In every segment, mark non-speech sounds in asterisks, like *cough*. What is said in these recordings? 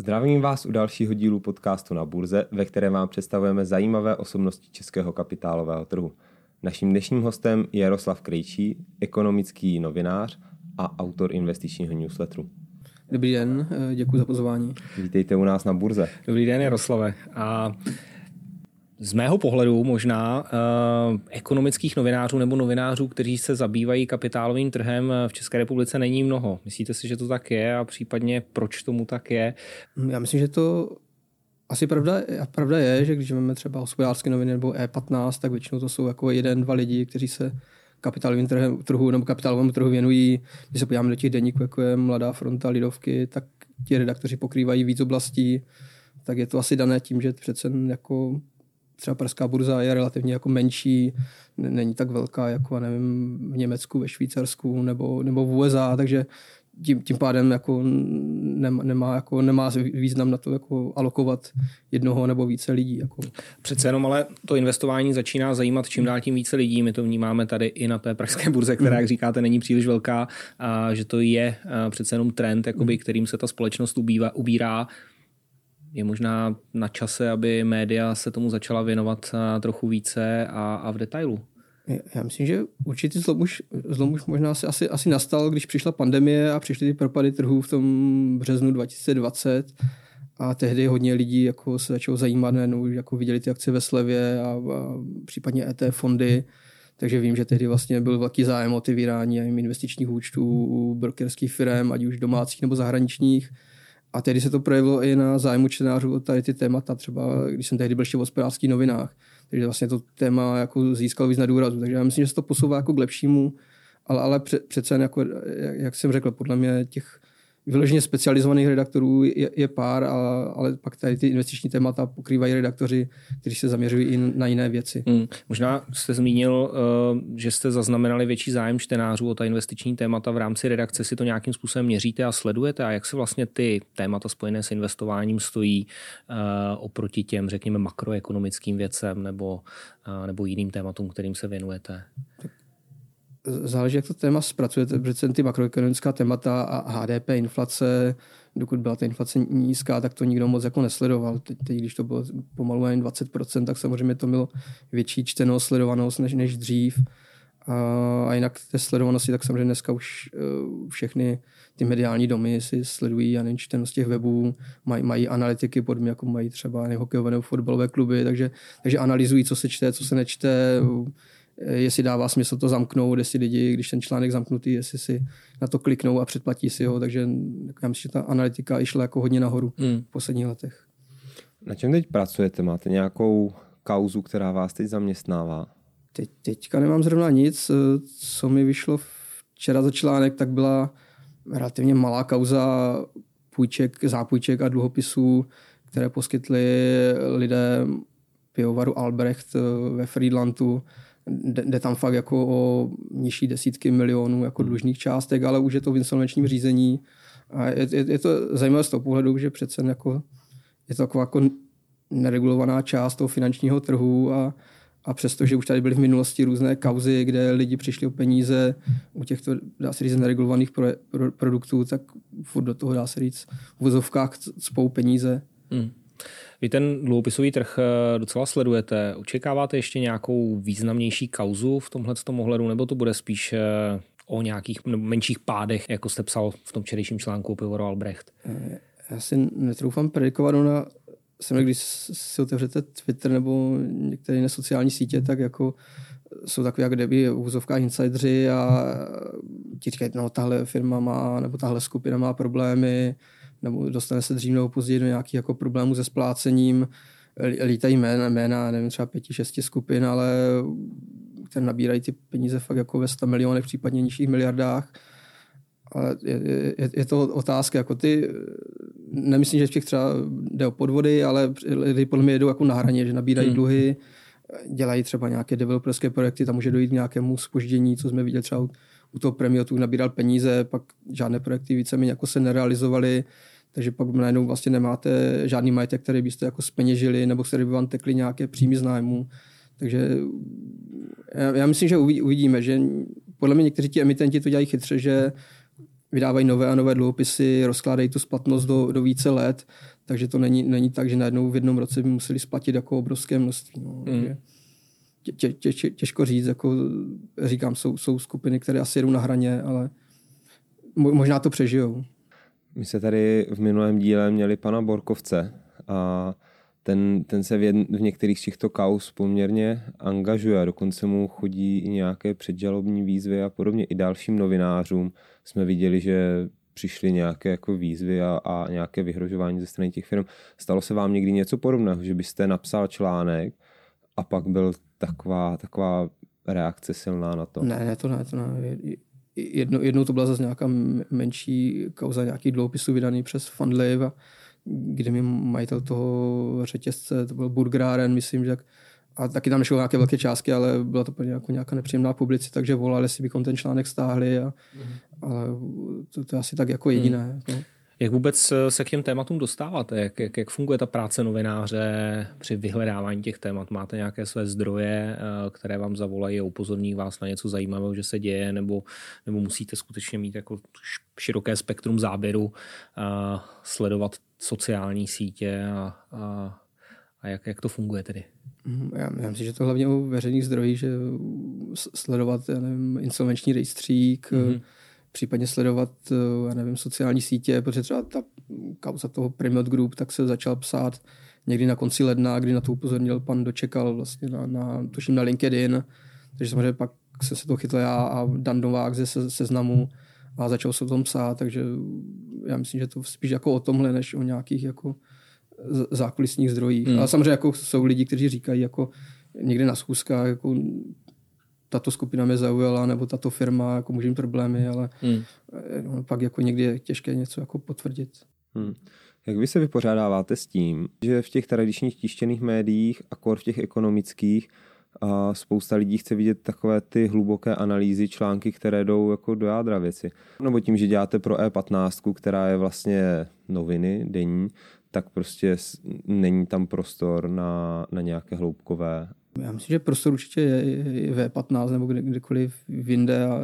Zdravím vás u dalšího dílu podcastu na burze, ve kterém vám představujeme zajímavé osobnosti českého kapitálového trhu. Naším dnešním hostem je Jaroslav Krejčí, ekonomický novinář a autor investičního newsletteru. Dobrý den, eh, děkuji za pozvání. Vítejte u nás na burze. Dobrý den, Jaroslave. A z mého pohledu možná uh, ekonomických novinářů nebo novinářů, kteří se zabývají kapitálovým trhem v České republice není mnoho. Myslíte si, že to tak je a případně proč tomu tak je? Já myslím, že to asi pravda, pravda je, že když máme třeba hospodářské noviny nebo E15, tak většinou to jsou jako jeden, dva lidi, kteří se kapitálovým trhu, trhu nebo kapitálovému trhu věnují. Když se podíváme do těch denníků, jako je Mladá fronta, Lidovky, tak ti redaktoři pokrývají víc oblastí, tak je to asi dané tím, že přece jako třeba Pražská burza je relativně jako menší, není tak velká jako, nevím, v Německu, ve Švýcarsku nebo, nebo v USA, takže tím, tím pádem jako nemá, nemá, jako nemá význam na to jako alokovat jednoho nebo více lidí. Jako. Přece jenom ale to investování začíná zajímat čím dál tím více lidí. My to vnímáme tady i na té pražské burze, která, jak říkáte, není příliš velká, a že to je přece jenom trend, jakoby, kterým se ta společnost ubývá, ubírá je možná na čase, aby média se tomu začala věnovat trochu více a, a v detailu. Já myslím, že určitý zlom už, zlom už možná se asi, asi nastal, když přišla pandemie a přišly ty propady trhů v tom březnu 2020 a tehdy hodně lidí jako se začalo zajímat, no, jako viděli ty akce ve slevě a, a případně ET fondy, takže vím, že tehdy vlastně byl velký zájem o otevírání investičních účtů u brokerských firm, ať už domácích nebo zahraničních. A tehdy se to projevilo i na zájmu čtenářů o tady ty témata, třeba když jsem tehdy byl ještě v hospodářských novinách. Takže vlastně to téma jako získalo víc na důrazu. Takže já myslím, že se to posouvá jako k lepšímu, ale, ale přece, jako, jak jsem řekl, podle mě těch vyloženě specializovaných redaktorů je, je pár, a, ale pak tady ty investiční témata pokrývají redaktoři, kteří se zaměřují i na jiné věci. Hmm. Možná jste zmínil, uh, že jste zaznamenali větší zájem čtenářů o ta investiční témata v rámci redakce. Si to nějakým způsobem měříte a sledujete? A jak se vlastně ty témata spojené s investováním stojí uh, oproti těm, řekněme, makroekonomickým věcem nebo, uh, nebo jiným tématům, kterým se věnujete? Tak záleží, jak to téma zpracujete, protože ty makroekonomická témata a HDP, inflace, dokud byla ta inflace nízká, tak to nikdo moc jako nesledoval. Teď, teď když to bylo pomalu jen 20%, tak samozřejmě to mělo větší čtenost, sledovanost než, než dřív. A, a jinak té sledovanosti, tak samozřejmě dneska už uh, všechny ty mediální domy si sledují a čtenost těch webů, mají, mají analytiky pod jako mají třeba hokejové nebo fotbalové kluby, takže, takže analyzují, co se čte, co se nečte, Eh, jestli dává smysl to zamknout, jestli lidi, když ten článek zamknutý, jestli si na to kliknou a předplatí si ho, takže já myslím, že ta analytika išla jako hodně nahoru hmm. v posledních letech. Na čem teď pracujete? Máte nějakou kauzu, která vás teď zaměstnává? Teď, teďka nemám zrovna nic. Co mi vyšlo včera za článek, tak byla relativně malá kauza půjček, zápůjček a dluhopisů, které poskytli lidé pivovaru Albrecht eh, ve Friedlandu jde tam fakt jako o nižší desítky milionů jako hmm. dlužných částek, ale už je to v insolvenčním řízení. A je, je, je to zajímavé z toho pohledu, že přece jako, je to taková jako neregulovaná část toho finančního trhu a, a přesto, že už tady byly v minulosti různé kauzy, kde lidi přišli o peníze u těchto, dá se říct, neregulovaných pro, pro, produktů, tak furt do toho, dá se říct, v vozovkách spou peníze. Hmm. Vy ten dluhopisový trh eh, docela sledujete. Očekáváte ještě nějakou významnější kauzu v tomhle ohledu, nebo to bude spíš eh, o nějakých menších pádech, jako jste psal v tom včerejším článku Pivoru Albrecht? Eh, já si netroufám predikovat na jsem, když si otevřete Twitter nebo některé jiné sociální sítě, tak jako jsou takové jak kdyby v úzovkách insidři a ti říkají, no tahle firma má, nebo tahle skupina má problémy, nebo dostane se dřív nebo později do nějakých jako problémů se splácením. Lítají jména, jména, nevím, třeba pěti, šesti skupin, ale které nabírají ty peníze fakt jako ve 100 milionech, případně nižších miliardách. Ale je, je, je, to otázka, jako ty, nemyslím, že v těch třeba jde o podvody, ale lidi podle mě jedou jako na hraně, že nabírají hmm. dluhy, dělají třeba nějaké developerské projekty, tam může dojít k nějakému spoždění, co jsme viděli třeba u toho premiotu nabíral peníze, pak žádné projekty víceméně jako se nerealizovaly, takže pak najednou vlastně nemáte žádný majetek, který byste jako speněžili, nebo který by vám tekly nějaké příjmy z nájmu. Takže já, já myslím, že uvidíme, že podle mě někteří ti emitenti to dělají chytře, že vydávají nové a nové dluhopisy, rozkládají tu splatnost do, do více let, takže to není, není tak, že najednou v jednom roce by museli splatit jako obrovské množství. No. Mm. Tě, tě, tě, těžko říct, jako říkám, jsou, jsou skupiny, které asi jedou na hraně, ale možná to přežijou. My se tady v minulém díle měli pana Borkovce a ten, ten se v, jedn, v některých z těchto kaus poměrně angažuje. Dokonce mu chodí i nějaké předžalobní výzvy a podobně. I dalším novinářům jsme viděli, že přišly nějaké jako výzvy a, a nějaké vyhrožování ze strany těch firm. Stalo se vám někdy něco podobného, že byste napsal článek a pak byl taková, taková reakce silná na to? Ne, ne, to ne, to ne. Jedno, jednou to byla zase nějaká menší kauza nějaký dlouhopisů vydaný přes Fundlive a kde mi majitel toho řetězce, to byl Burgráren, myslím, že a taky tam nešlo nějaké velké částky, ale byla to jako nějaká nepříjemná publicita, takže volali, jestli bychom ten článek stáhli, a, mm. ale to, to je asi tak jako jediné. Mm. Jako. Jak vůbec eh, se k těm tématům dostáváte? Jak, jak, jak funguje ta práce novináře při vyhledávání těch témat? Máte nějaké své zdroje, eh, které vám zavolají a upozorní vás na něco zajímavého, že se děje, nebo, nebo musíte skutečně mít jako široké spektrum záběru, a sledovat sociální sítě a, a, a jak, jak to funguje tedy? Mhm, já, já myslím, že to hlavně u veřejných zdrojích, že sledovat já nevím, insolvenční rejstřík, mm-hmm případně sledovat, eh, já nevím, sociální sítě, protože třeba ta kauza toho Primot Group, tak se začal psát někdy na konci ledna, kdy na to upozornil pan Dočekal vlastně na, na tuším na LinkedIn, takže samozřejmě pak se se to chytl já a Dan Novák ze seznamu a začal se o tom psát, takže já myslím, že to spíš jako o tomhle, než o nějakých jako zákulisních zdrojích. Hmm. Ale samozřejmě jako jsou lidi, kteří říkají jako někde na schůzkách, jako tato skupina mě zaujala, nebo tato firma, jako můžu problémy, ale hmm. no, pak jako někdy je těžké něco jako potvrdit. Hmm. Jak vy se vypořádáváte s tím, že v těch tradičních tištěných médiích a kor v těch ekonomických a spousta lidí chce vidět takové ty hluboké analýzy, články, které jdou jako do jádra věci. Nebo tím, že děláte pro E15, která je vlastně noviny denní, tak prostě není tam prostor na, na nějaké hloubkové já myslím, že prostor určitě je, je V15 nebo kde, kdekoliv jinde a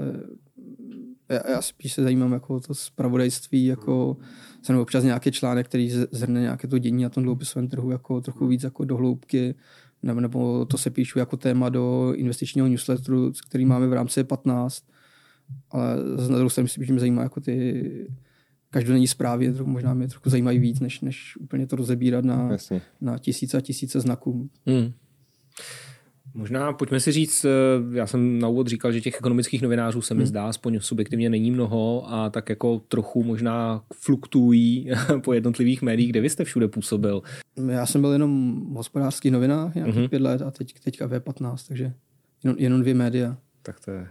já, já spíš se zajímám jako to zpravodajství, jako jsem občas nějaký článek, který zhrne nějaké to dění na tom dlouhopisovém trhu jako trochu víc jako do hloubky, nebo, nebo to se píšu jako téma do investičního newsletteru, který máme v rámci 15. Ale na druhou stranu si mě zajímá jako ty každodenní zprávy, možná mě trochu zajímají víc, než, než úplně to rozebírat na, na tisíce a tisíce znaků. Hmm. Možná pojďme si říct, eh, já jsem na úvod říkal, že těch ekonomických novinářů se mi hmm. zdá, aspoň subjektivně není mnoho a tak jako trochu možná fluktují *laughs* po jednotlivých médiích, kde vy jste všude působil. Já jsem byl jenom v hospodářských novinách nějakých hmm. pět let a teď, teďka V15, takže jenom, jenom dvě média. Tak to je,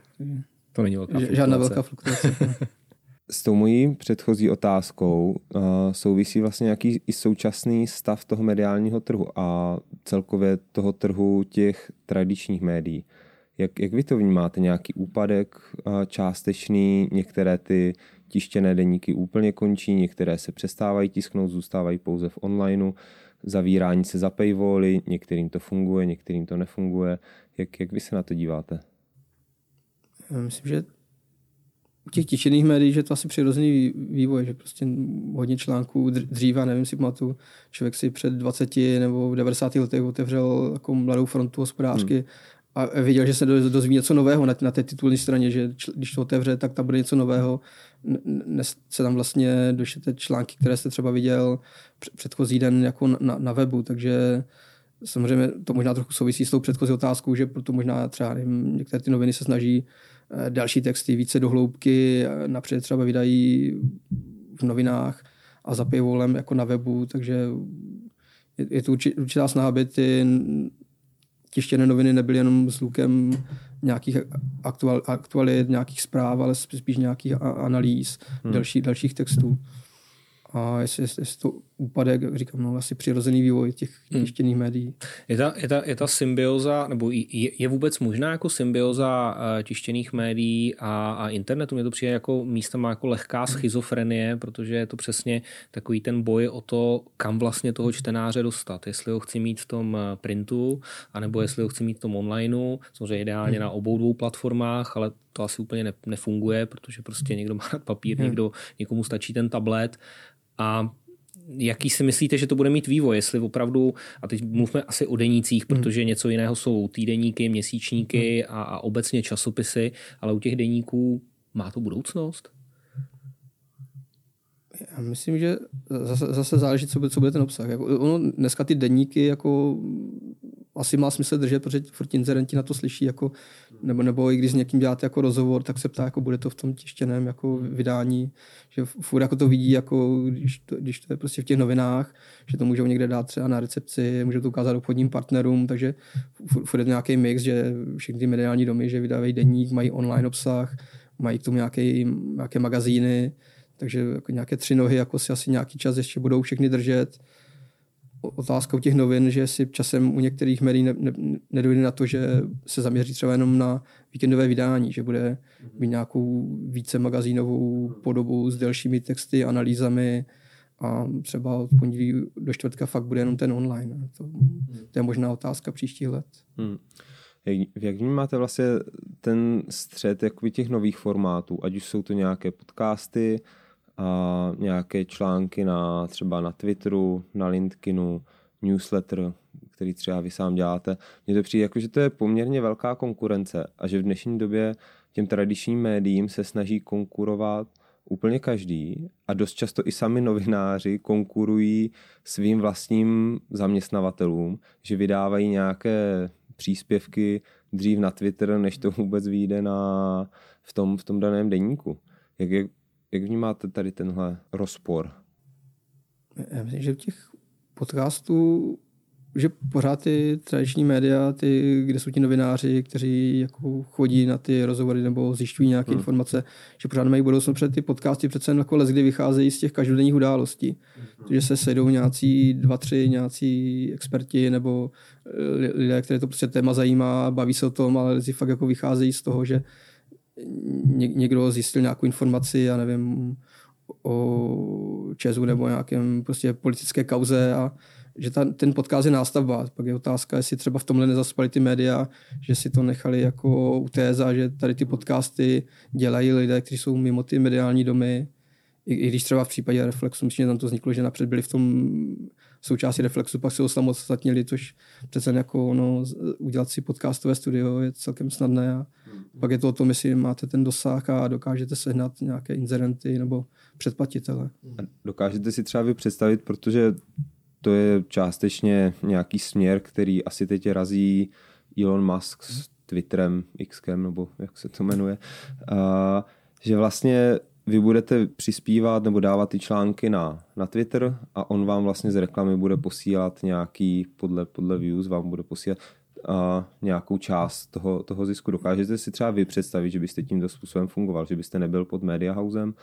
to není velká fluktuace. Žádná velká fluktuace. *laughs* S tou mojí předchozí otázkou uh, souvisí vlastně nějaký i současný stav toho mediálního trhu a celkově toho trhu těch tradičních médií. Jak, jak vy to vnímáte? Nějaký úpadek uh, částečný, některé ty tištěné deníky úplně končí, některé se přestávají tisknout, zůstávají pouze v onlineu, zavírání se za paywally, některým to funguje, některým to nefunguje. Jak, jak vy se na to díváte? Myslím, že u těch tišených médií, že to asi přirozený vývoj, že prostě hodně článků dříve, nevím si pamatuju, člověk si před 20 nebo v 90. letech otevřel jako mladou frontu hospodářky hmm. a viděl, že se dozví něco nového na, na té titulní straně, že čl, když to otevře, tak tam bude něco nového. Dnes se tam vlastně došete články, které jste třeba viděl předchozí den jako na, na webu, takže samozřejmě to možná trochu souvisí s tou předchozí otázkou, že proto možná třeba nevím, některé ty noviny se snaží další texty více do hloubky, eh, napřed třeba vydají v novinách a za paywallem jako na webu, takže je, je to určitá snaha, aby ty tištěné noviny nebyly jenom zvukem nějakých aktual, aktualit, nějakých zpráv, ale spíš nějakých analýz, hmm. další, dalších textů. A jestli, jestli to úpadek, jak říkám, no, asi přirozený vývoj těch hmm. tištěných médií. Je ta, je, ta, je ta symbioza, nebo je, je vůbec možná jako symbioza uh, tištěných médií a, a internetu? Mně to přijde jako místama jako lehká schizofrenie, protože je to přesně takový ten boj o to, kam vlastně toho čtenáře dostat. Jestli ho chci mít v tom eh, printu, anebo jestli ho chci mít v tom onlineu, samozřejmě ideálně hmm. na obou dvou platformách, ale to asi úplně ne, nefunguje, protože prostě někdo má papír, hmm. někdo, někomu stačí ten tablet a jaký si myslíte, že to bude mít vývoj, jestli opravdu, a teď mluvme asi o denících, hmm. protože něco jiného jsou týdeníky, měsíčníky hmm. a, a obecně časopisy, ale u těch deníků má to budoucnost? Já myslím, že zase, zase záleží, co bude, co bude ten obsah. Jako, ono, dneska ty deníky jako asi má smysl držet, protože furt inzerenti na to slyší, jako, nebo, nebo i když s někým děláte jako rozhovor, tak se ptá, jako bude to v tom tištěném jako vydání, že furt jako to vidí, jako, když, to, když to je prostě v těch novinách, že to můžou někde dát třeba na recepci, můžou to ukázat obchodním partnerům, takže furt, furt je nějaký mix, že všechny ty mediální domy, že vydávají deník, mají online obsah, mají k tomu nějaké, nějaké magazíny, takže jako nějaké tři nohy jako si asi nějaký čas ještě budou všechny držet otázka u těch novin, že si časem u některých médií ne, ne, nedojde na to, že se zaměří třeba jenom na víkendové vydání, že bude mít nějakou více magazínovou podobu s delšími texty, analýzami a třeba od pondělí do čtvrtka fakt bude jenom ten online. To, to je možná otázka příštích let. Hmm. Jak, jak vnímáte vlastně ten střed těch nových formátů, ať už jsou to nějaké podcasty, a nějaké články na třeba na Twitteru, na LinkedInu, newsletter, který třeba vy sám děláte. Mně to přijde jako, že to je poměrně velká konkurence a že v dnešní době těm tradičním médiím se snaží konkurovat úplně každý a dost často i sami novináři konkurují svým vlastním zaměstnavatelům, že vydávají nějaké příspěvky dřív na Twitter, než to vůbec vyjde na, v, tom, v tom daném deníku. Jak je, jak vnímáte tady tenhle rozpor? Já myslím, že v těch podcastů, že pořád ty tradiční média, ty, kde jsou ti novináři, kteří jako chodí na ty rozhovory nebo zjišťují nějaké hmm. informace, že pořád mají budoucnost před ty podcasty přece jen jako les, kdy vycházejí z těch každodenních událostí. Hmm. Že se sejdou nějací dva, tři nějací experti nebo eh, lidé, které to prostě téma zajímá, baví se o tom, ale si fakt jako vycházejí z toho, že někdo zjistil nějakou informaci, já nevím, o Česu nebo nějakém prostě politické kauze a že ta, ten podcast je nástavba. Pak je otázka, jestli třeba v tomhle nezaspali ty média, že si to nechali jako utéza, že tady ty podcasty dělají lidé, kteří jsou mimo ty mediální domy. I, i když třeba v případě Reflexu, myslím, že tam to vzniklo, že napřed byli v tom součástí Reflexu, pak se osamostatnili, což přece jako no, udělat si podcastové studio je celkem snadné a hmm. pak je to o tom, jestli máte ten dosah a dokážete sehnat nějaké inzerenty nebo předplatitele. A dokážete si třeba vy představit, protože to je částečně nějaký směr, který asi teď razí Elon Musk s Twitterem, Xkem, nebo jak se to jmenuje, a, že vlastně vy budete přispívat nebo dávat ty články na, na Twitter a on vám vlastně z reklamy bude posílat nějaký, podle, podle views vám bude posílat a nějakou část toho, toho zisku. Dokážete si třeba vy představit, že byste tímto způsobem fungoval, že byste nebyl pod Media Housem,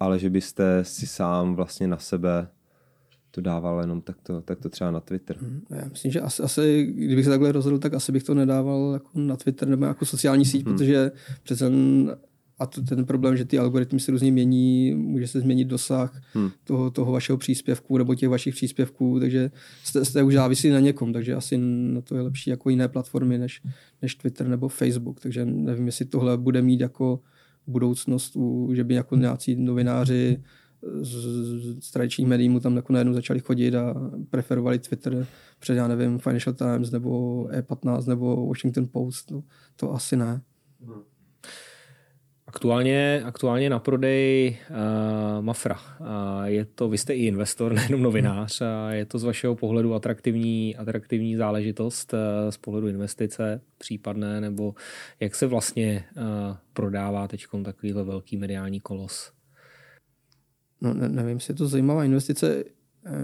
ale že byste si sám vlastně na sebe to dával jenom takto, tak to třeba na Twitter. Hmm, já myslím, že asi, asi, kdybych se takhle rozhodl, tak asi bych to nedával jako na Twitter nebo jako sociální síť, hmm. protože přece a to, ten problém, že ty algoritmy se různě mění, může se změnit dosah hmm. toho, toho vašeho příspěvku nebo těch vašich příspěvků, takže jste, jste už závislí na někom, takže asi na to je lepší jako jiné platformy než, než Twitter nebo Facebook, takže nevím, jestli tohle bude mít jako budoucnost, že by jako nějací novináři z, z tradičních médií mu tam jako najednou začali chodit a preferovali Twitter před, já nevím, Financial Times nebo E15 nebo Washington Post, no, to asi ne. Hmm. Aktuálně, aktuálně na prodej uh, Mafra. Uh, je to, vy jste i investor, *laughs* nejenom novinář. Uh, je to z vašeho pohledu atraktivní, atraktivní záležitost uh, z pohledu investice případné, nebo jak se vlastně uh, prodává teď takovýhle velký mediální kolos? No, ne, nevím, jestli je to zajímavá investice.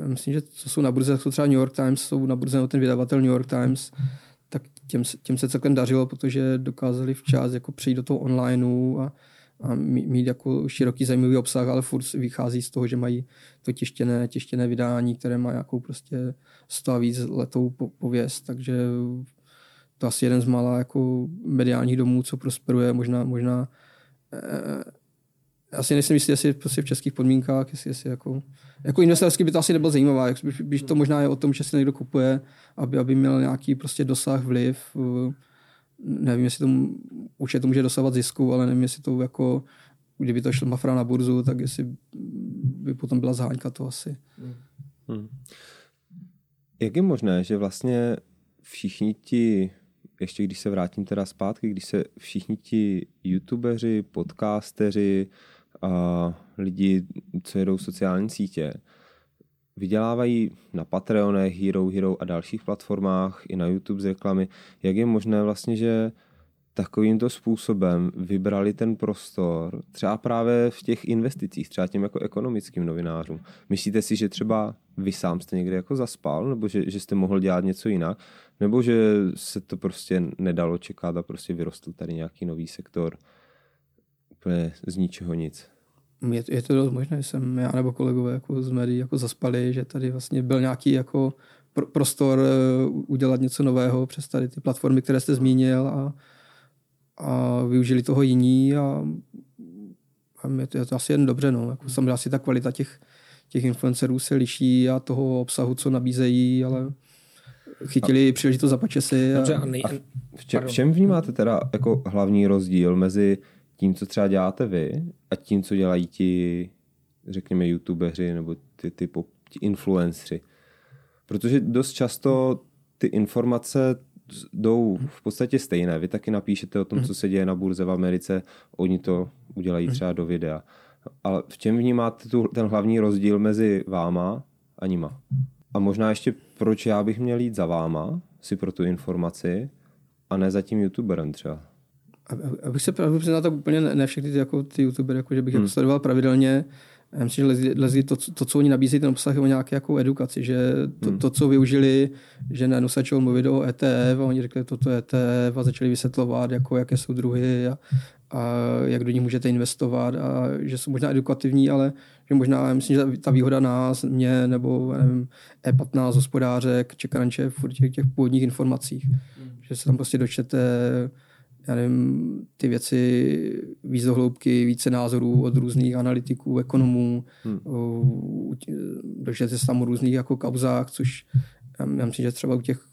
Myslím, že co jsou na burze, jsou třeba New York Times, jsou na burze ten vydavatel New York Times, těm, těm se celkem dařilo, protože dokázali včas jako přijít do toho onlineu a a mít jako široký zajímavý obsah, ale furt vychází z toho, že mají to těštěné, těštěné vydání, které má nějakou prostě sto a víc letou pověst, takže to asi jeden z mála jako mediálních domů, co prosperuje, možná, možná eh, asi nejsem jistý, jestli prostě v českých podmínkách, jestli, jestli jako, jako investorsky by to asi nebylo zajímavé, když to možná je o tom, že si někdo kupuje, aby, aby měl nějaký prostě dosah, vliv, eh, nevím, jestli to, určitě to může dosahovat zisku, ale nevím, jestli to jako, kdyby to šlo mafra na burzu, tak jestli by potom byla zháňka to asi. Hmm. Jak je možné, že vlastně všichni ti, ještě když se vrátím teda zpátky, když se všichni ti youtubeři, podcasteři a lidi, co jedou sociální sítě, vydělávají na Patreonech, Hero Hero a dalších platformách i na YouTube z reklamy. Jak je možné vlastně, že takovýmto způsobem vybrali ten prostor třeba právě v těch investicích, třeba těm jako ekonomickým novinářům. Myslíte si, že třeba vy sám jste někde jako zaspal, nebo že, že jste mohl dělat něco jinak, nebo že se to prostě nedalo čekat a prostě vyrostl tady nějaký nový sektor úplně z ničeho nic? Je, je to dost možné, že jsem já nebo kolegové jako z médií jako zaspali, že tady vlastně byl nějaký jako prostor eh, udělat něco nového přes tady ty platformy, které jste zmínil a, a využili toho jiní a, a je, to, je to asi jen dobře. No. Jako samozřejmě asi ta kvalita těch, těch influencerů se liší a toho obsahu, co nabízejí, ale chytili a, příležitost za pačesy. A, a, a v, čem, v čem vnímáte teda jako hlavní rozdíl mezi tím, co třeba děláte vy a tím, co dělají ti, řekněme, youtubeři nebo ty, ty, ti influenceri. Protože dost často ty informace jdou v podstatě stejné. Vy taky napíšete o tom, co se děje na burze v Americe, oni to udělají třeba do videa. Ale v čem vnímáte tu, ten hlavní rozdíl mezi váma a nima? A možná ještě, proč já bych měl jít za váma si pro tu informaci a ne za tím youtuberem třeba? Abych se pravdu přiznal, tak úplně ne, ne všechny ty, jako ty youtubery, jako, že bych hmm. jako sledoval pravidelně. Já myslím, že lezli, lezli to, to, co oni nabízejí, ten obsah je o nějaké jako edukaci, že to, hmm. to, co využili, že najednou se začalo mluvit o ETF a oni řekli, toto je ETF a začali vysvětlovat, jako, jaké jsou druhy a, a jak do nich můžete investovat a že jsou možná edukativní, ale že možná, já myslím, že ta výhoda nás, mě nebo nevím, E15 hospodáře, čekaranče v těch, těch původních informacích, hmm. že se tam prostě dočtete já nevím, ty věci víc do hloubky, více názorů od různých analytiků, ekonomů, hmm. dočtete se tam o různých jako kauzách, což já, myslím, že třeba u těch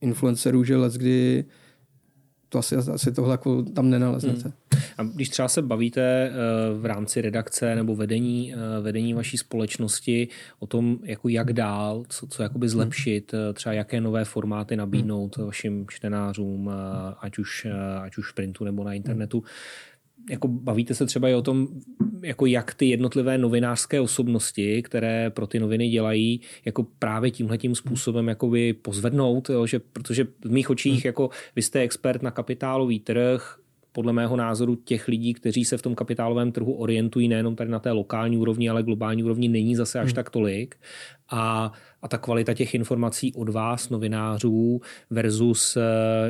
influencerů, že let, kdy to asi, asi tohle jako tam nenaleznete. Hmm. A když třeba se bavíte eh, v rámci redakce nebo vedení, eh, vedení vaší společnosti o tom, jako jak dál, co, co jakoby zlepšit, hmm. třeba jaké nové formáty nabídnout hmm. vašim čtenářům, ať už, ať už v printu nebo na internetu, jako bavíte se třeba i o tom, jako jak ty jednotlivé novinářské osobnosti, které pro ty noviny dělají, jako právě tímhletím způsobem jakoby pozvednout, jo, že, protože v mých očích hmm. jako vy jste expert na kapitálový trh, podle mého názoru těch lidí, kteří se v tom kapitálovém trhu orientují nejenom tady na té lokální úrovni, ale globální úrovni není zase až hmm. tak tolik. A, a ta kvalita těch informací od vás, novinářů, versus uh,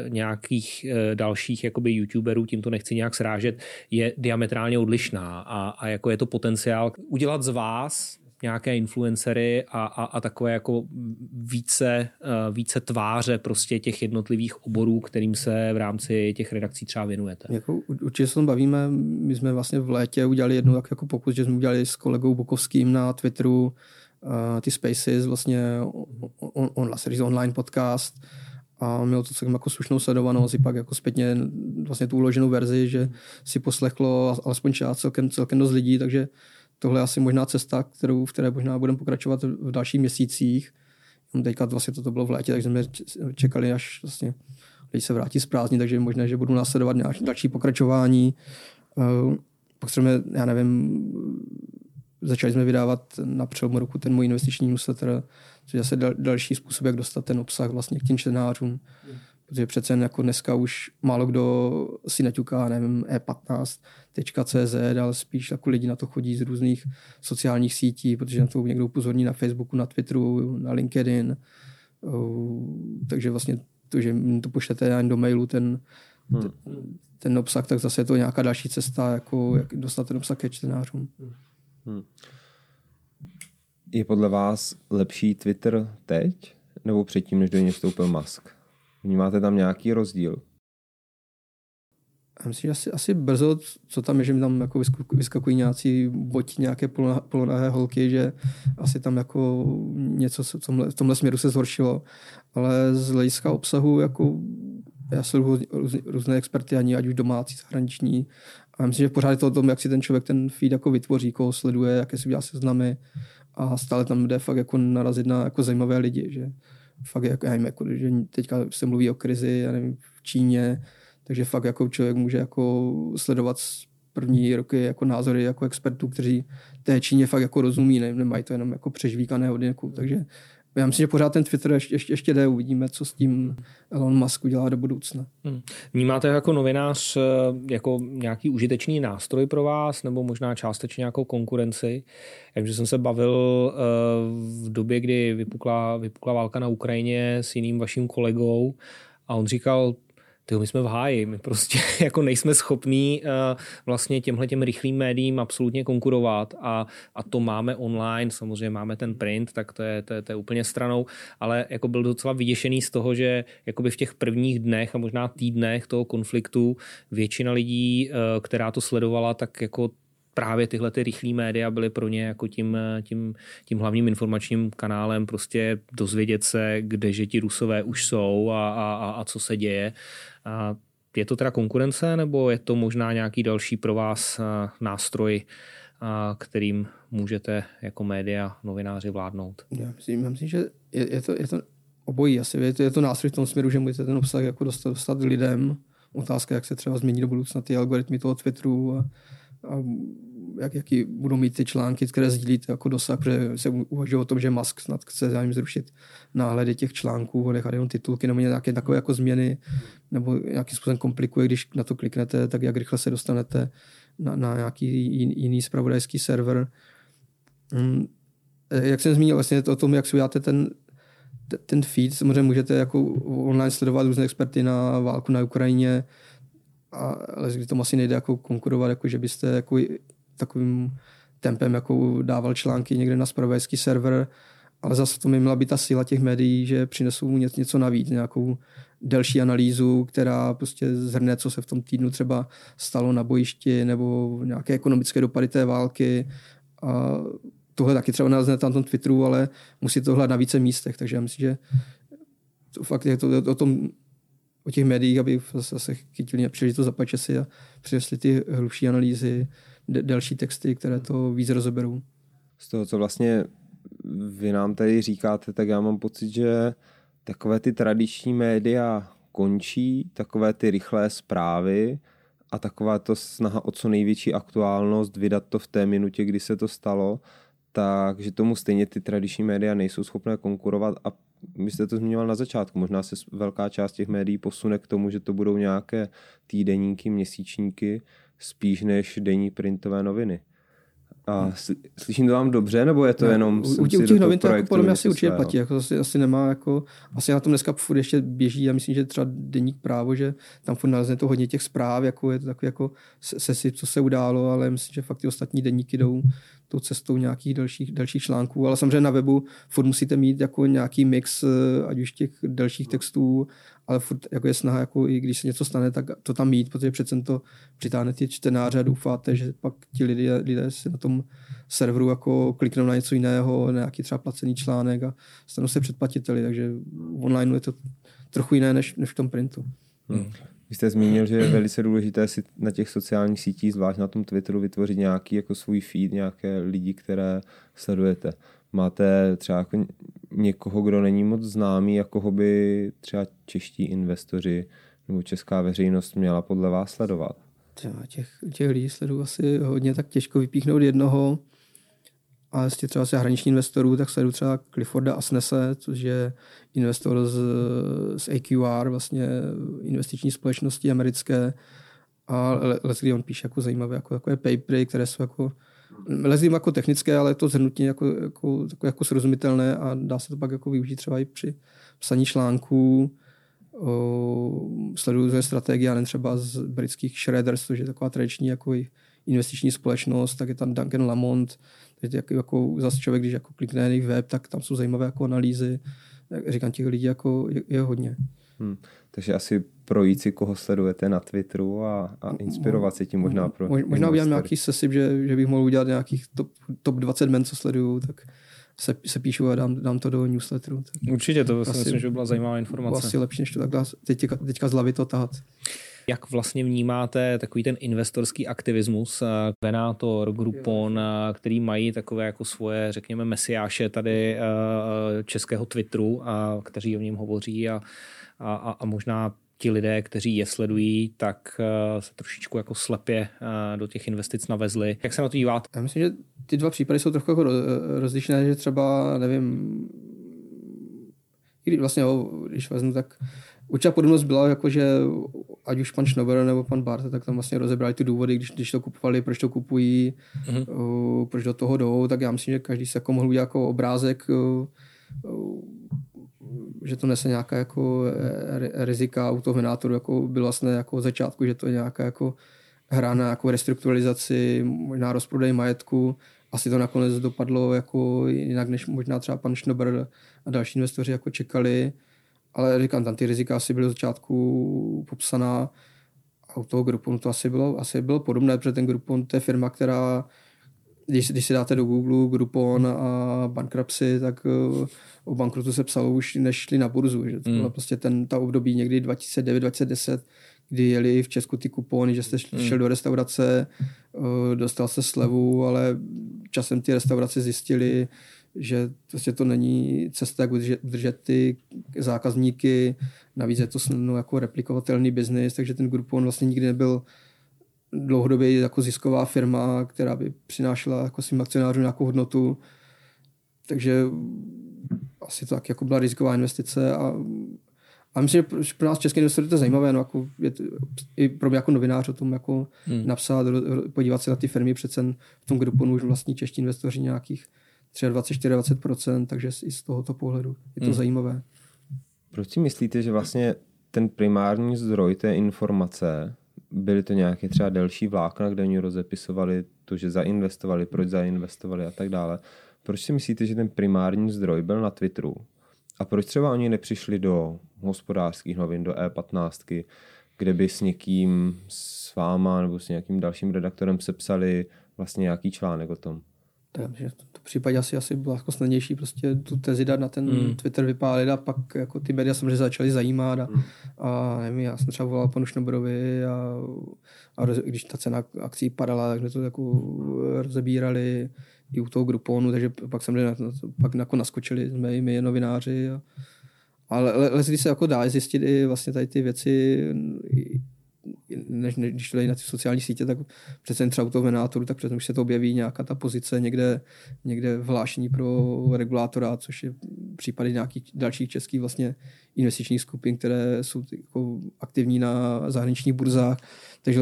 nějakých uh, dalších jakoby youtuberů, tím to nechci nějak srážet, je diametrálně odlišná. A, a jako je to potenciál udělat z vás nějaké influencery a, a, a takové jako více, uh, více tváře prostě těch jednotlivých oborů, kterým se v rámci těch redakcí třeba věnujete. Jako, určitě se tom bavíme. My jsme vlastně v létě udělali jednu tak jako pokus, že jsme udělali s kolegou Bukovským na Twitteru ty Spaces, vlastně on, on, on, online podcast a měl to celkem jako slušnou sledovanost i pak jako zpětně vlastně tu uloženou verzi, že si poslechlo alespoň část celkem, celkem dost lidí, takže tohle je asi možná cesta, kterou, v které možná budeme pokračovat v dalších měsících. Teďka vlastně toto bylo v létě, takže jsme čekali, až vlastně lidi se vrátí z prázdní, takže je možné, že budou následovat další pokračování. Eh, pak jsme, já nevím, začali jsme vydávat na přelomu roku ten můj investiční newsletter, což je zase další způsob, jak dostat ten obsah vlastně k těm čtenářům. Protože přece jen jako dneska už málo kdo si naťuká, nevím, e15.cz, ale spíš jako lidi na to chodí z různých sociálních sítí, protože na to někdo upozorní na Facebooku, na Twitteru, na LinkedIn. Takže vlastně to, že to pošlete do mailu ten, hmm. ten obsah, tak zase je to nějaká další cesta, jako jak dostat ten obsah ke čtenářům. Hmm. Je podle vás lepší Twitter teď nebo předtím, než do něj vstoupil Musk? Vnímáte tam nějaký rozdíl? Já myslím, že asi, asi brzo, co tam je, že mi tam jako vyskakují nějací boti, nějaké polonahé holky, že asi tam jako něco v tomhle, v tomhle směru se zhoršilo. Ale z hlediska obsahu jako já sleduju různé experty, ani ať už domácí, zahraniční. A myslím, že pořád je to o tom, jak si ten člověk ten feed jako vytvoří, koho sleduje, jaké si udělá seznamy a stále tam jde fakt jako narazit na jako zajímavé lidi, že fakt jako, já nevím, jako, že teďka se mluví o krizi, já nevím, v Číně, takže fakt jako člověk může jako sledovat první roky jako názory jako expertů, kteří té Číně fakt jako rozumí, ne, nemají to jenom jako přežvíkané od. Takže já myslím, že pořád ten Twitter ještě, ještě, ještě jde, uvidíme, co s tím Elon Musk udělá do budoucna. Hmm. Vnímáte jako novinář eh, jako nějaký užitečný nástroj pro vás, nebo možná částečně nějakou konkurenci? Takže jsem se bavil eh, v době, kdy vypukla, vypukla válka na Ukrajině s jiným vaším kolegou a on říkal, tyjo, my jsme v háji, my prostě *laughs* jako nejsme schopní uh, vlastně těmhle těm rychlým médiím absolutně konkurovat a, a to máme online, samozřejmě máme ten print, tak to je, to je, to je úplně stranou, ale jako byl docela vyděšený z toho, že jakoby v těch prvních dnech a možná týdnech toho konfliktu většina lidí, uh, která to sledovala, tak jako právě tyhle ty rychlé média byly pro ně jako tím, tím, tím hlavním informačním kanálem prostě dozvědět se, kde že ti rusové už jsou a, a, a co se děje. A je to teda konkurence, nebo je to možná nějaký další pro vás nástroj, kterým můžete jako média, novináři vládnout? Já myslím, já myslím že je, je, to, je to obojí asi. Je to, je to nástroj v tom směru, že můžete ten obsah jako dostat, dostat lidem. Otázka, jak se třeba změní do budoucna ty algoritmy toho Twitteru a, a jak, jaký budou mít ty články, které sdílíte jako dosah, protože se uvažuje o tom, že Musk snad chce zájem zrušit náhledy těch článků, nechat jenom titulky nebo nějaké takové jako změny, nebo nějakým způsobem komplikuje, když na to kliknete, tak jak rychle se dostanete na, na nějaký jiný spravodajský server. Hmm, jak jsem zmínil, vlastně to o tom, jak si uděláte ten, ten feed, samozřejmě můžete jako online sledovat různé experty na válku na Ukrajině, a, ale kdy tomu asi nejde jako konkurovat, jako že byste jako takovým tempem jako dával články někde na spravodajský server, ale zase to mi měla být ta síla těch médií, že přinesou něco navíc, nějakou delší analýzu, která prostě zhrne, co se v tom týdnu třeba stalo na bojišti nebo nějaké ekonomické dopady té války. A tohle taky třeba nalezne tam tom Twitteru, ale musí to hledat na více místech, takže já myslím, že to fakt je to o tom o těch médiích, aby zase chytili příležitost zapače si a přinesli ty hlubší analýzy, delší texty, které to víc rozeberou. Z toho, co vlastně vy nám tady říkáte, tak já mám pocit, že takové ty tradiční média končí, takové ty rychlé zprávy a taková to snaha o co největší aktuálnost, vydat to v té minutě, kdy se to stalo, takže tomu stejně ty tradiční média nejsou schopné konkurovat a vy jste to zmiňoval na začátku, možná se velká část těch médií posune k tomu, že to budou nějaké týdeníky, měsíčníky, spíš než denní printové noviny. A hmm. slyším to vám dobře, nebo je to jenom... U, u těch novin to jako podle mě asi určitě platí. Jako asi, asi nemá jako... Asi na tom dneska furt ještě běží. Já myslím, že třeba deník právo, že tam furt nalezne to hodně těch zpráv, jako je to takový jako sesi, co se událo, ale myslím, že fakt ty ostatní deníky jdou tou cestou nějakých dalších, dalších článků, ale samozřejmě na webu furt musíte mít jako nějaký mix, eh, ať už těch dalších textů, ale furt jako je snaha, jako i když se něco stane, tak to tam mít, protože přece to přitáhne ty čtenáře a doufáte, že pak ti lidé, lidé si na tom serveru jako kliknou na něco jiného, na nějaký třeba placený článek a stanou se předplatiteli, takže online je to trochu jiné než, než v tom printu. Hmm. Vy jste zmínil, že je velice důležité si na těch sociálních sítích, zvlášť na tom Twitteru, vytvořit nějaký jako svůj feed, nějaké lidi, které sledujete. Máte třeba jako někoho, kdo není moc známý, jako by třeba čeští investoři nebo česká veřejnost měla podle vás sledovat? Těch, těch lidí sleduju asi hodně, tak těžko vypíchnout jednoho a jestli třeba se hraniční investorů, tak sleduju třeba Clifforda Asnese, což je investor z, z AQR, vlastně investiční společnosti americké. A Leslie on píše jako zajímavé jako, jako je papery, které jsou jako Leslie jako technické, ale je to zhrnutí jako, jako, jako, jako srozumitelné a dá se to pak jako využít třeba i při psaní článků. sleduju strategie, ale třeba z britských Shredders, což je taková tradiční jako investiční společnost, tak je tam Duncan Lamont, teď jako, jako zase člověk, když jako klikne na jejich web, tak tam jsou zajímavé jako analýzy. Říkám, těch lidí jako je, je hodně. Hmm. Takže asi projít si, koho sledujete na Twitteru a, a inspirovat se tím možná pro Možná udělám nějaký sesib, že, že bych mohl udělat nějakých top, top 20 men, co sleduju, tak se, se píšu a dám, dám to do newsletteru. Tak Určitě, to asi, myslím, že by byla zajímavá informace. Asi lepší, než to takhle teďka, teďka z hlavy to tahat. Jak vlastně vnímáte takový ten investorský aktivismus, eh, Venátor, Groupon, eh, který mají takové jako svoje, řekněme, mesiáše tady eh, českého Twitteru, a kteří o něm hovoří a, a, a možná ti lidé, kteří je sledují, tak se trošičku jako slepě do těch investic navezli. Jak se na to díváte? Já myslím, že ty dva případy jsou trochu jako rozlišné, že třeba, nevím, i vlastně, když vezmu, tak určitá podobnost byla, jako že ať už pan Schnober nebo pan Bart, tak tam vlastně rozebrali ty důvody, když, když to kupovali, proč to kupují, mm-hmm. uh, proč do toho jdou, tak já myslím, že každý se jako mohl udělat jako obrázek, uh, uh, že to nese nějaká jako rizika. U toho venátoru, jako bylo vlastně jako od začátku, že to je nějaká jako hra na jako restrukturalizaci, možná rozprodej majetku, asi to nakonec dopadlo jako jinak, než možná třeba pan Schnober a další investoři jako čekali ale říkám, tam ty rizika asi byly od začátku popsaná a u toho Grouponu to asi bylo, asi bylo podobné, protože ten Groupon to je firma, která když, když si dáte do Google Groupon a bankruptcy, tak o bankrotu se psalo už, než šli na burzu. Že to mm. bylo prostě ten, ta období někdy 2009-2010, kdy jeli v Česku ty kupony, že jste šel mm. do restaurace, uh, dostal se slevu, ale časem ty restaurace zjistili, že prostě to není cesta, jak udržet, udržet ty zákazníky, navíc je to snadno jako replikovatelný biznis, takže ten Groupon vlastně nikdy nebyl dlouhodobě jako zisková firma, která by přinášela jako svým akcionářům nějakou hodnotu. Takže asi to tak jako byla riziková investice a, a myslím, že pro nás české investory to je zajímavé, no, jako je to, i pro mě jako novinář o tom jako hmm. napsat, podívat se na ty firmy, přece v tom Grouponu už vlastní čeští investoři nějakých 23-24%, takže i z tohoto pohledu je to hmm. zajímavé. Proč si myslíte, že vlastně ten primární zdroj té informace byly to nějaké třeba delší vlákna, kde oni rozepisovali to, že zainvestovali, proč zainvestovali a tak dále. Proč si myslíte, že ten primární zdroj byl na Twitteru? A proč třeba oni nepřišli do hospodářských novin, do E15, kde by s někým, s váma nebo s nějakým dalším redaktorem sepsali vlastně nějaký článek o tom? Takže v tom případě asi, asi bylo jako snadnější prostě tu tezi dát na ten mm. Twitter vypálit a pak jako ty média samozřejmě začaly zajímat a, mm. a nevím, já jsem třeba volal panu Šnobrovi a, a roz, když ta cena akcí padala, tak jsme to jako rozebírali i u toho Grouponu, takže pak jsem na, pak jako naskočili jsme i my novináři a, ale lezli se jako dá zjistit i vlastně tady ty věci než, než když dají na ty sociální sítě, tak přece třeba u toho venátoru, tak přece už se to objeví nějaká ta pozice někde, někde vlášení pro regulátora, což je případy nějakých dalších českých vlastně investičních skupin, které jsou jako aktivní na zahraničních burzách. Takže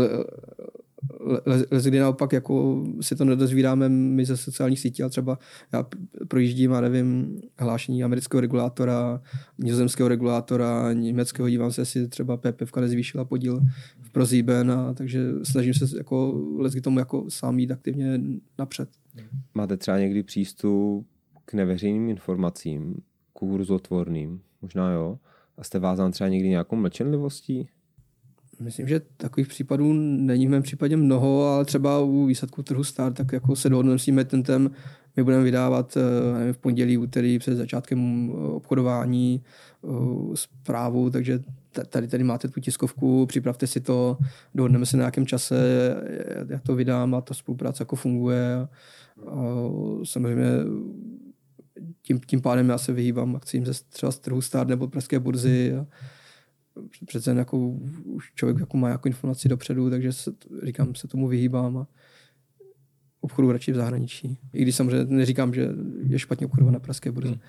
kdy naopak jako si to nedozvídáme my ze sociálních sítí, ale třeba já projíždím a nevím, hlášení amerického regulátora, nizozemského regulátora, německého, dívám se, jestli třeba PPF nezvýšila podíl v Prozíben, a takže snažím se jako k tomu jako sám jít aktivně napřed. Máte třeba někdy přístup k neveřejným informacím, kurzotvorným, možná jo, a jste vázán třeba někdy nějakou mlčenlivostí? Myslím, že takových případů není v mém případě mnoho, ale třeba u výsledku trhu start, tak jako se dohodneme s tím tentem, my budeme vydávat eh, nevím, v pondělí, úterý před začátkem eh, obchodování eh, zprávu, takže tady, tady máte tu tiskovku, připravte si to, dohodneme se na nějakém čase, já to vydám a ta spolupráce jako funguje. A samozřejmě tím, tím pádem já se vyhýbám akcím ze třeba z trhu start nebo pražské burzy. A, přece jako už člověk jako má jako informaci dopředu, takže se, říkám, se tomu vyhýbám a obchodu radši v zahraničí. I když samozřejmě neříkám, že je špatně obchodovat na pražské burze. Hmm.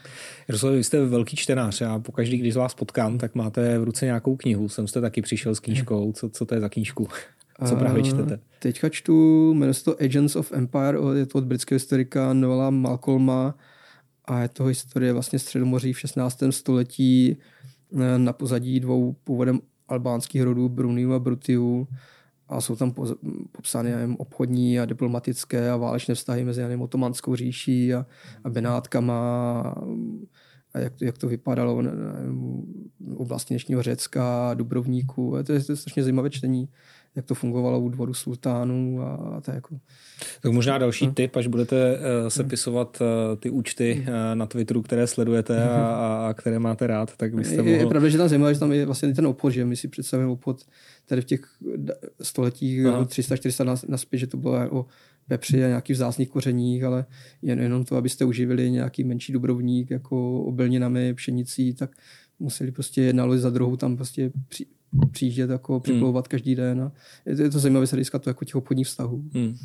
Jaroslav, vy jste velký čtenář a pokaždý, když vás potkám, tak máte v ruce nějakou knihu. Jsem jste taky přišel s knížkou. Co, co to je za knížku? Co právě čtete? Teďka čtu, jmenuje se to Agents of Empire, je to od britského historika Novela Malcolma a je to historie vlastně Středomoří v 16. století na pozadí dvou původem albánských rodů Bruniu a Brutiu a jsou tam popsány nevím, obchodní a diplomatické a válečné vztahy mezi nevím, otomanskou říší a, a Benátkama. A jak, jak to vypadalo v oblasti dnešního Řecka, Dubrovníku. A to je, to je strašně zajímavé čtení jak to fungovalo u dvoru sultánů a, to jako... Tak možná další hmm. tip, až budete uh, sepisovat uh, ty účty uh, na Twitteru, které sledujete a, a které máte rád, tak byste mohl... Je, je pravda, že tam zajímavé, že tam je vlastně ten obchod, že my si představujeme obchod tady v těch stoletích 300-400 naspět, že to bylo o pepři a nějakých vzácných kořeních, ale jen, jenom to, abyste uživili nějaký menší dubrovník jako obilninami, pšenicí, tak museli prostě jedna loď za druhou tam prostě při, přijíždět, jako připlouvat hmm. každý den. A je, to, je to zajímavé se to jako těch obchodních vztahů. Hmm.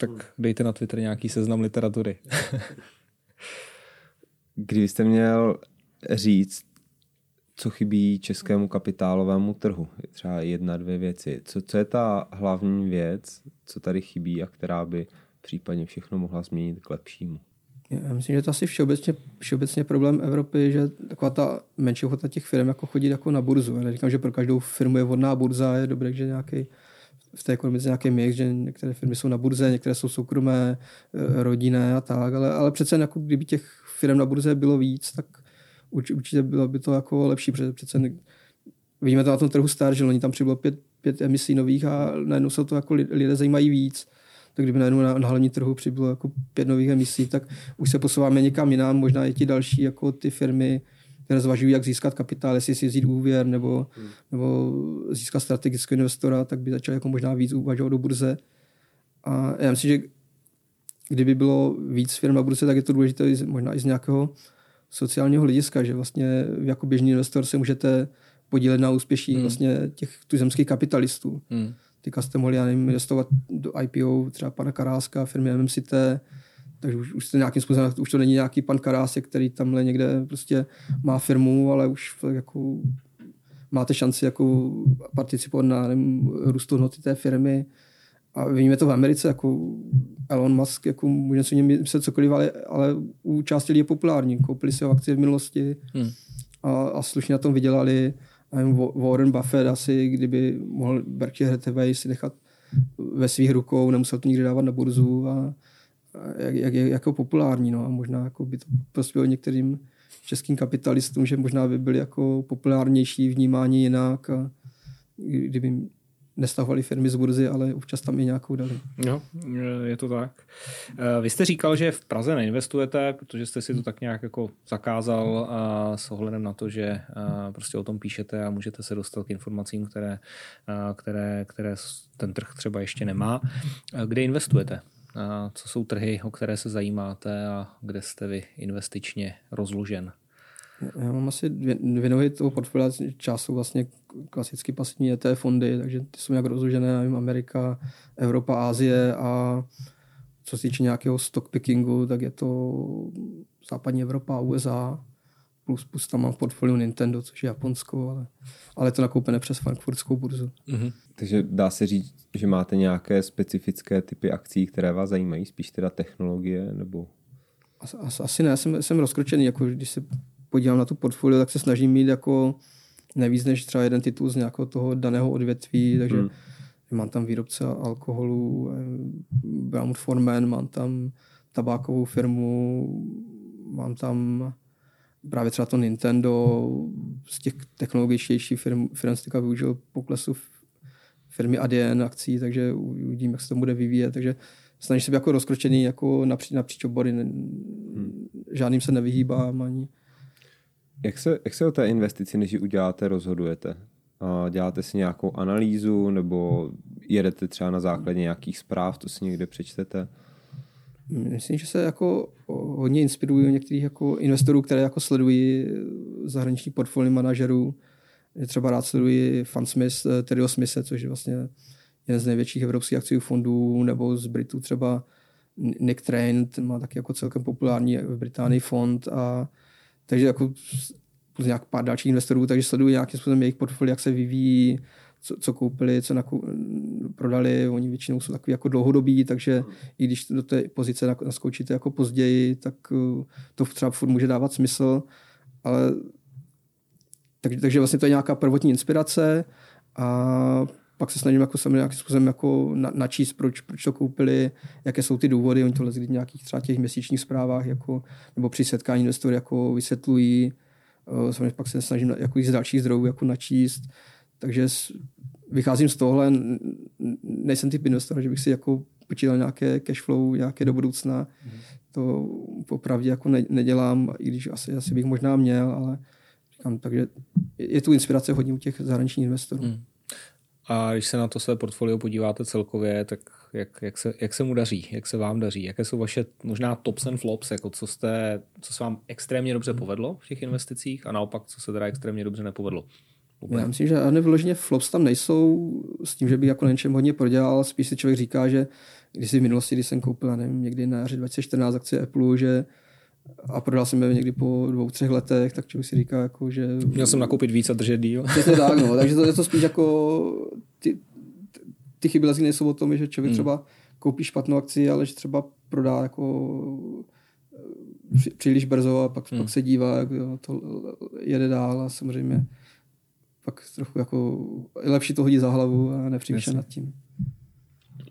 Tak dejte na Twitter nějaký seznam literatury. *laughs* Kdybyste měl říct, co chybí českému kapitálovému trhu, třeba jedna, dvě věci. Co, co je ta hlavní věc, co tady chybí a která by případně všechno mohla změnit k lepšímu? Já myslím, že to asi všeobecně, všeobecně problém Evropy, že taková ta menší ochota těch firm jako chodit jako na burzu. Já říkám, že pro každou firmu je vhodná burza, je dobré, že nějaký v té ekonomice nějaký mix, že některé firmy jsou na burze, některé jsou soukromé, eh, rodinné a tak, ale, ale přece jako kdyby těch firm na burze bylo víc, tak určitě bylo by to jako lepší, protože přece vidíme to na tom trhu star, že oni tam přibylo pět, pět emisí nových a najednou se to jako lidé zajímají víc tak kdyby najednou na, na hlavní trhu přibylo jako pět nových emisí, tak už se posouváme někam jinam, možná i ti další jako ty firmy, které zvažují, jak získat kapitál, jestli si vzít úvěr nebo, hmm. nebo získat strategického investora, tak by začali jako možná víc uvažovat do burze. A já myslím, že kdyby bylo víc firm na burze, tak je to důležité možná i z nějakého sociálního hlediska, že vlastně jako běžný investor se můžete podílet na úspěší hmm. vlastně těch tuzemských kapitalistů. Hmm. Teďka jste mohli, já nevím, investovat do IPO třeba pana Karáska, firmy MMCT, takže už, už to nějakým způsobem, už to není nějaký pan Karásek, který tamhle někde prostě má firmu, ale už jako máte šanci jako participovat na nevím, růstu hodnoty té firmy. A vidíme to v Americe, jako Elon Musk, jako můžeme si něm myslet cokoliv, ale, ale u části lidí je populární. Koupili si ho akcie v minulosti hmm. a, a slušně na tom vydělali. Warren Buffett asi, kdyby mohl Berkshire Hathaway si nechat ve svých rukou, nemusel to nikdy dávat na burzu a, a jak, jak, jako populární. No. A možná jako by to prospělo některým českým kapitalistům, že možná by byli jako populárnější, vnímání jinak a kdyby nestahovali firmy z burzy, ale občas tam i nějakou dali. Jo, je to tak. Eh, vy jste říkal, že v Praze neinvestujete, protože jste si to tak nějak jako zakázal a s ohledem na to, že eh, prostě o tom píšete a můžete se dostat k informacím, které, eh, které, které ten trh třeba ještě nemá. Kde investujete? Co jsou trhy, o které se zajímáte a kde jste vy investičně rozložen? Já mám asi dvě, dvě nohy toho portfolia, část jsou vlastně klasicky pasivní ETF fondy, takže ty jsou nějak rozložené, nevím, Amerika, Evropa, Ázie a co se týče nějakého stock pickingu, tak je to západní Evropa USA, plus, plus tam mám v portfoliu Nintendo, což je Japonsko, ale, ale je to nakoupené přes frankfurtskou burzu. Mm-hmm. Takže dá se říct, že máte nějaké specifické typy akcí, které vás zajímají, spíš teda technologie, nebo? As, as, asi ne, jsem, jsem rozkročený, jako když se podívám na tu portfolio, tak se snažím mít jako nevíc než třeba jeden titul z nějakého toho daného odvětví, takže hmm. mám tam výrobce alkoholu, Brown Forman, mám tam tabákovou firmu, mám tam právě třeba to Nintendo, z těch technologičtějších firm, firm teďka využil poklesu firmy Adyen akcí, takže uvidím, jak se to bude vyvíjet, takže snažím se být jako rozkročený jako napříč, napříč obory, hmm. žádným se nevyhýbám ani jak se, jak se o té investici, než ji uděláte, rozhodujete? Děláte si nějakou analýzu nebo jedete třeba na základě nějakých zpráv, to si někde přečtete? Myslím, že se jako hodně inspirují některých jako investorů, které jako sledují zahraniční portfolio manažerů. Třeba rád sledují Fansmith, Terryho Smithe, což je vlastně jeden z největších evropských akciových fondů, nebo z Britů třeba Nick Train, ten má taky jako celkem populární v Británii fond a takže jako plus nějak pár dalších investorů, takže sledují nějakým způsobem jejich portfolio, jak se vyvíjí, co, co koupili, co nakou, prodali, oni většinou jsou takový jako dlouhodobí, takže i když do té pozice naskočíte jako později, tak uh, to třeba furt může dávat smysl, ale takže, takže vlastně to je nějaká prvotní inspirace a pak se snažím jako sami nějakým způsobem jako na, načíst, proč, proč to koupili, jaké jsou ty důvody, oni to lezli v nějakých třeba těch měsíčních zprávách, jako, nebo při setkání investory jako vysvětlují, uh, samozřejmě pak se snažím jako z dalších zdrojů jako načíst, takže vycházím z tohle, nejsem typ investor, že bych si jako počítal nějaké cash flow, nějaké do budoucna, mm. to popravdě jako ne, nedělám, i když asi, asi bych možná měl, ale říkám, takže je tu inspirace hodně u těch zahraničních investorů. Mm. A když se na to své portfolio podíváte celkově, tak jak, jak, se, jak se mu daří, jak se vám daří, jaké jsou vaše možná tops and flops, jako co, jste, co se vám extrémně dobře povedlo v těch investicích a naopak, co se teda extrémně dobře nepovedlo. Já myslím, že ani vyloženě flops tam nejsou s tím, že bych jako na něčem hodně prodělal. Spíš si člověk říká, že když si v minulosti, když jsem koupil, nevím, někdy na jaře 2014 akcie Apple, že a prodal jsem je někdy po dvou, třech letech, tak člověk si říká, jako, že... Měl jsem nakoupit víc a držet díl. to tak, no. *laughs* Takže to je to spíš jako... Ty, ty chyby nejsou o tom, že člověk hmm. třeba koupí špatnou akci, ale že třeba prodá jako příliš brzo a pak, hmm. pak se dívá, jak jo, to jede dál a samozřejmě pak trochu jako je lepší to hodit za hlavu a nepřemýšlet nad tím.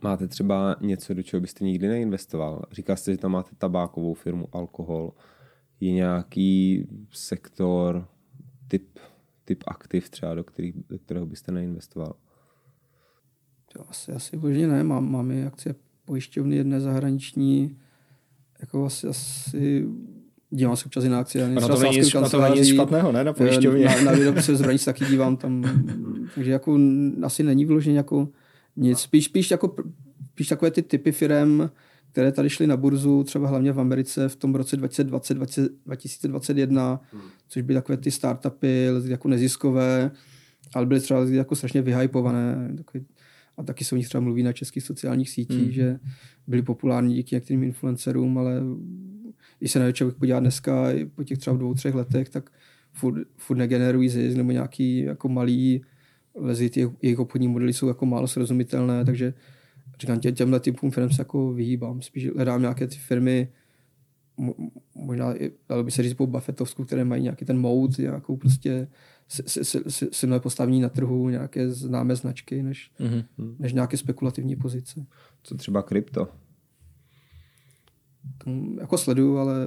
Máte třeba něco, do čeho byste nikdy neinvestoval? Říkal jste, že tam máte tabákovou firmu, alkohol. Je nějaký sektor, typ, typ aktiv třeba, do, kterých, do kterého byste neinvestoval? To asi, asi božně ne. Mám, máme akcie pojišťovny jedné zahraniční. Jako asi, asi dívám se občas na akcie. A na to, není, na to není nic špatného, ne? Na pojišťovně. Na, na výrobce se zbraní taky dívám tam. Takže jako asi není vyloženě jako nic. Spíš, spíš, jako, spíš takové ty typy firm, které tady šly na burzu, třeba hlavně v Americe v tom roce 2020, 2021, hmm. což byly takové ty startupy, jako neziskové, ale byly třeba jako strašně vyhypované. Takový, a taky se o nich třeba mluví na českých sociálních sítích, hmm. že byli populární díky některým influencerům, ale když se na člověk podívá dneska, po těch třeba dvou, třech letech, tak furt, furt negenerují zisk nebo nějaký jako malý lezi, ty jejich obchodní modely jsou jako málo srozumitelné, takže říkám, tě, těmhle typům firm se jako vyhýbám. Spíš hledám nějaké ty firmy, možná, dalo by se říct po Buffettovsku, které mají nějaký ten mode, nějakou prostě silné postavení na trhu, nějaké známé značky, než, mm-hmm. než nějaké spekulativní pozice. Co třeba krypto? jako sleduju, ale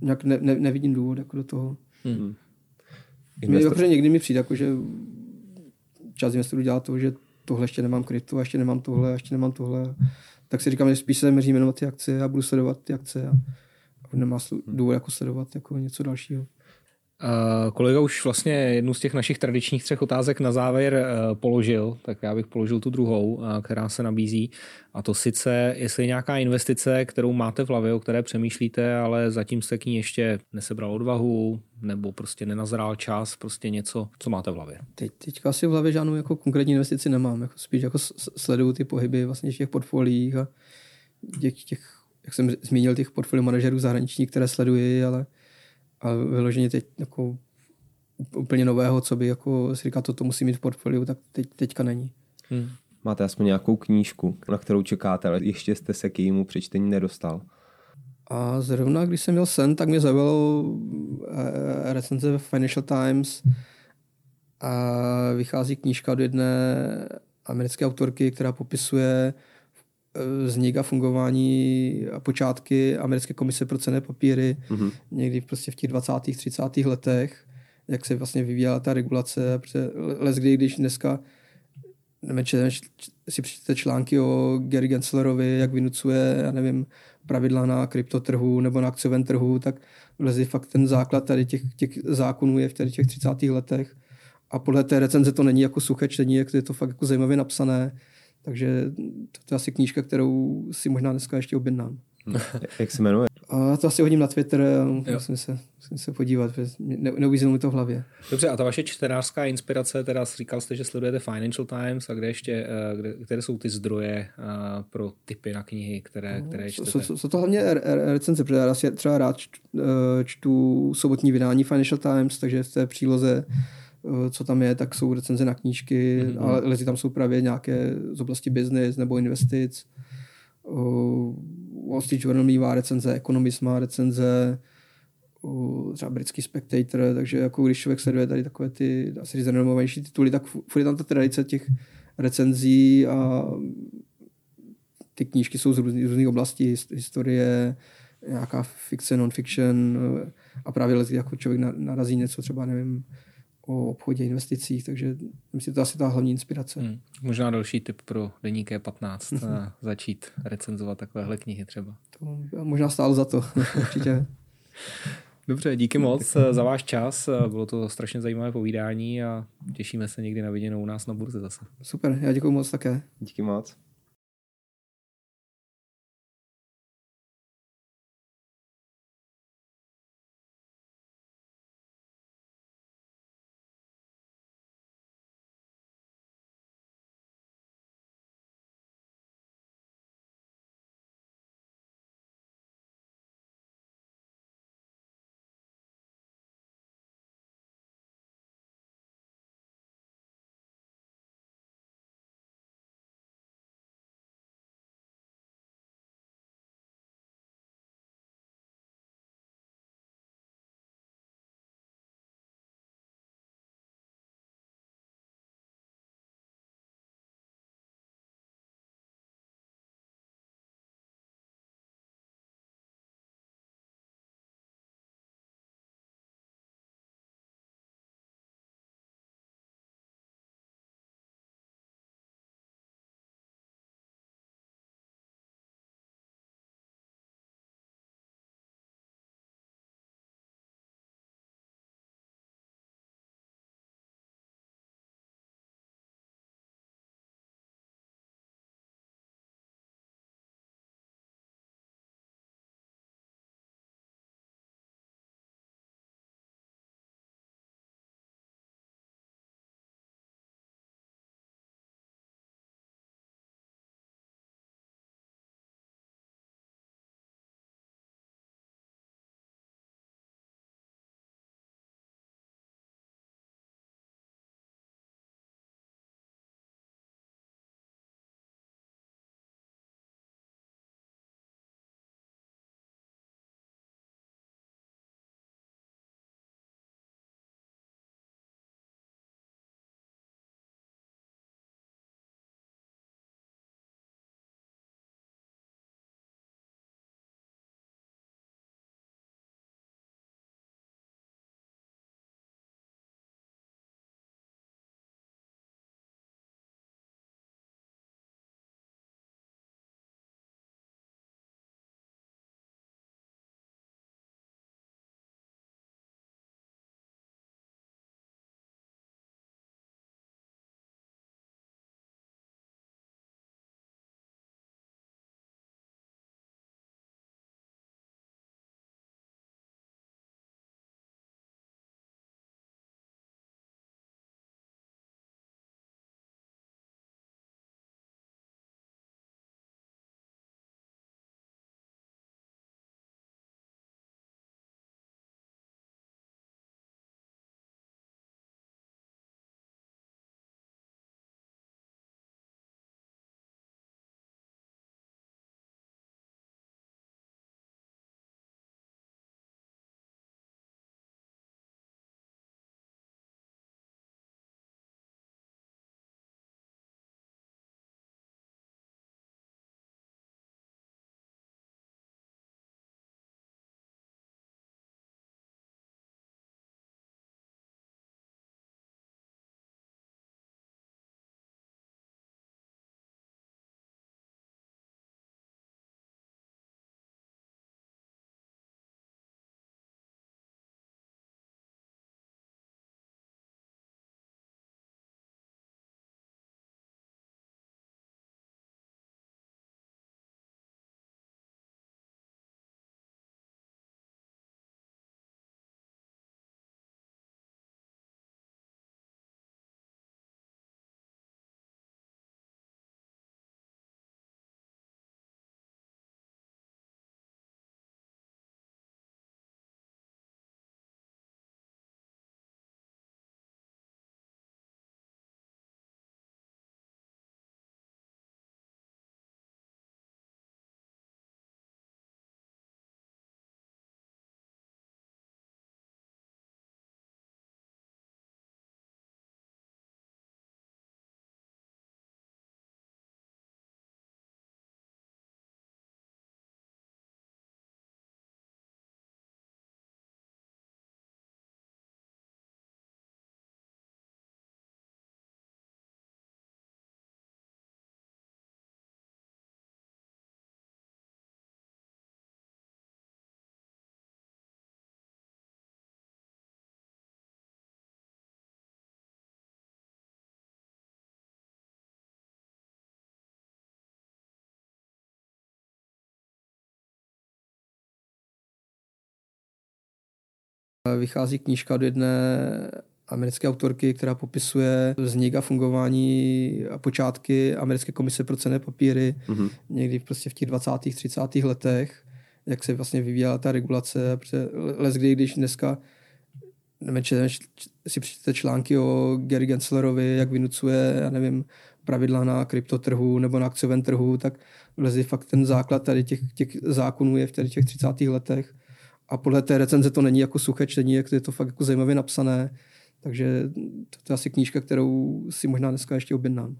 nějak ne, ne, nevidím důvod jako do toho. Hmm. Investor... Mě, někdy mi přijde, jako, že část investorů dělá to, že tohle ještě nemám krypto, a ještě nemám tohle, ještě nemám tohle. Tak si říkám, že spíš se měřím jenom ty akce a budu sledovat ty akce a, a nemá důvod jako sledovat jako něco dalšího. Kolega už vlastně jednu z těch našich tradičních třech otázek na závěr uh, položil, tak já bych položil tu druhou, uh, která se nabízí. A to sice, jestli je nějaká investice, kterou máte v hlavě, o které přemýšlíte, ale zatím jste k ní ještě nesebral odvahu, nebo prostě nenazrál čas, prostě něco, co máte v hlavě. Teď, teďka asi v hlavě žádnou jako konkrétní investici nemám, jako spíš jako sleduju ty pohyby vlastně v těch portfoliích a těch, těch, jak jsem zmínil, těch portfolio manažerů zahraničních, které sleduji, ale a vyloženě teď jako úplně nového, co by jako si říká, toto musí mít v portfoliu, tak teď, teďka není. Hmm. Máte aspoň nějakou knížku, na kterou čekáte, ale ještě jste se k jejímu přečtení nedostal. A zrovna, když jsem měl sen, tak mě zaujalo eh, recenze ve Financial Times a vychází knížka od jedné americké autorky, která popisuje vznik a fungování a počátky americké komise pro cené papíry mm-hmm. někdy prostě v těch 20. 30. letech, jak se vlastně vyvíjela ta regulace. Protože les kdy, když dneska nevím, si přečtete články o Gary Genslerovi, jak vynucuje, já nevím, pravidla na kryptotrhu nebo na akciovém trhu, tak lezi fakt ten základ tady těch, těch zákonů je v tady těch 30. letech. A podle té recenze to není jako suché čtení, jak je to fakt jako zajímavě napsané takže to, to je asi knížka, kterou si možná dneska ještě objednám. *laughs* Jak se jmenuje? A to asi hodím na Twitter, musím se, musím se podívat, ne, neuvízlo mi to v hlavě. Dobře, a ta vaše čtenářská inspirace, teda říkal jste, že sledujete Financial Times, a kde ještě, eh, kde, které jsou ty zdroje eh, pro typy na knihy, které, no, které čtete? Jsou, jsou to hlavně recenze, protože já si třeba rád čtu, eh, čtu sobotní vydání Financial Times, takže v té příloze Eh, co tam je, tak jsou recenze na knížky, mm-hmm. ale lezi tam jsou právě nějaké z oblasti business nebo investic. Uh, Wall Street Journal mývá recenze, Economist má recenze, u třeba britský Spectator, takže jako když člověk sleduje tady takové ty asi říct renomovanější tituly, tak furt je tam ta tradice těch recenzí a ty knížky jsou z různých, různých oblastí, historie, nějaká fikce, non-fiction a právě jako člověk narazí něco třeba, nevím, o obchodě, investicích, takže myslím, že to asi ta hlavní inspirace. Hmm. Možná další tip pro deník 15 mm-hmm. začít recenzovat takovéhle knihy třeba. To možná stálo za to, *laughs* určitě. Dobře, díky moc děkuji. za váš čas. Bylo to strašně zajímavé povídání a těšíme se někdy na viděnou u nás na burze zase. Super, já děkuji moc také. Díky moc. Vychází knížka od jedné americké autorky, která popisuje vznik a fungování a počátky americké komise pro cené papíry mm-hmm. někdy prostě v těch 20. 30. letech, jak se vlastně vyvíjela ta regulace. Les kdy, když dneska nevím, si přečtete články o Gary Genslerovi, jak vynucuje, já nevím, pravidla na kryptotrhu nebo na akciovém trhu, tak lezí fakt ten základ tady těch, těch zákonů je v tady těch 30. letech. A podle té recenze to není jako suché čtení, jak je to fakt jako zajímavě napsané. Takže to je asi knížka, kterou si možná dneska ještě objednám.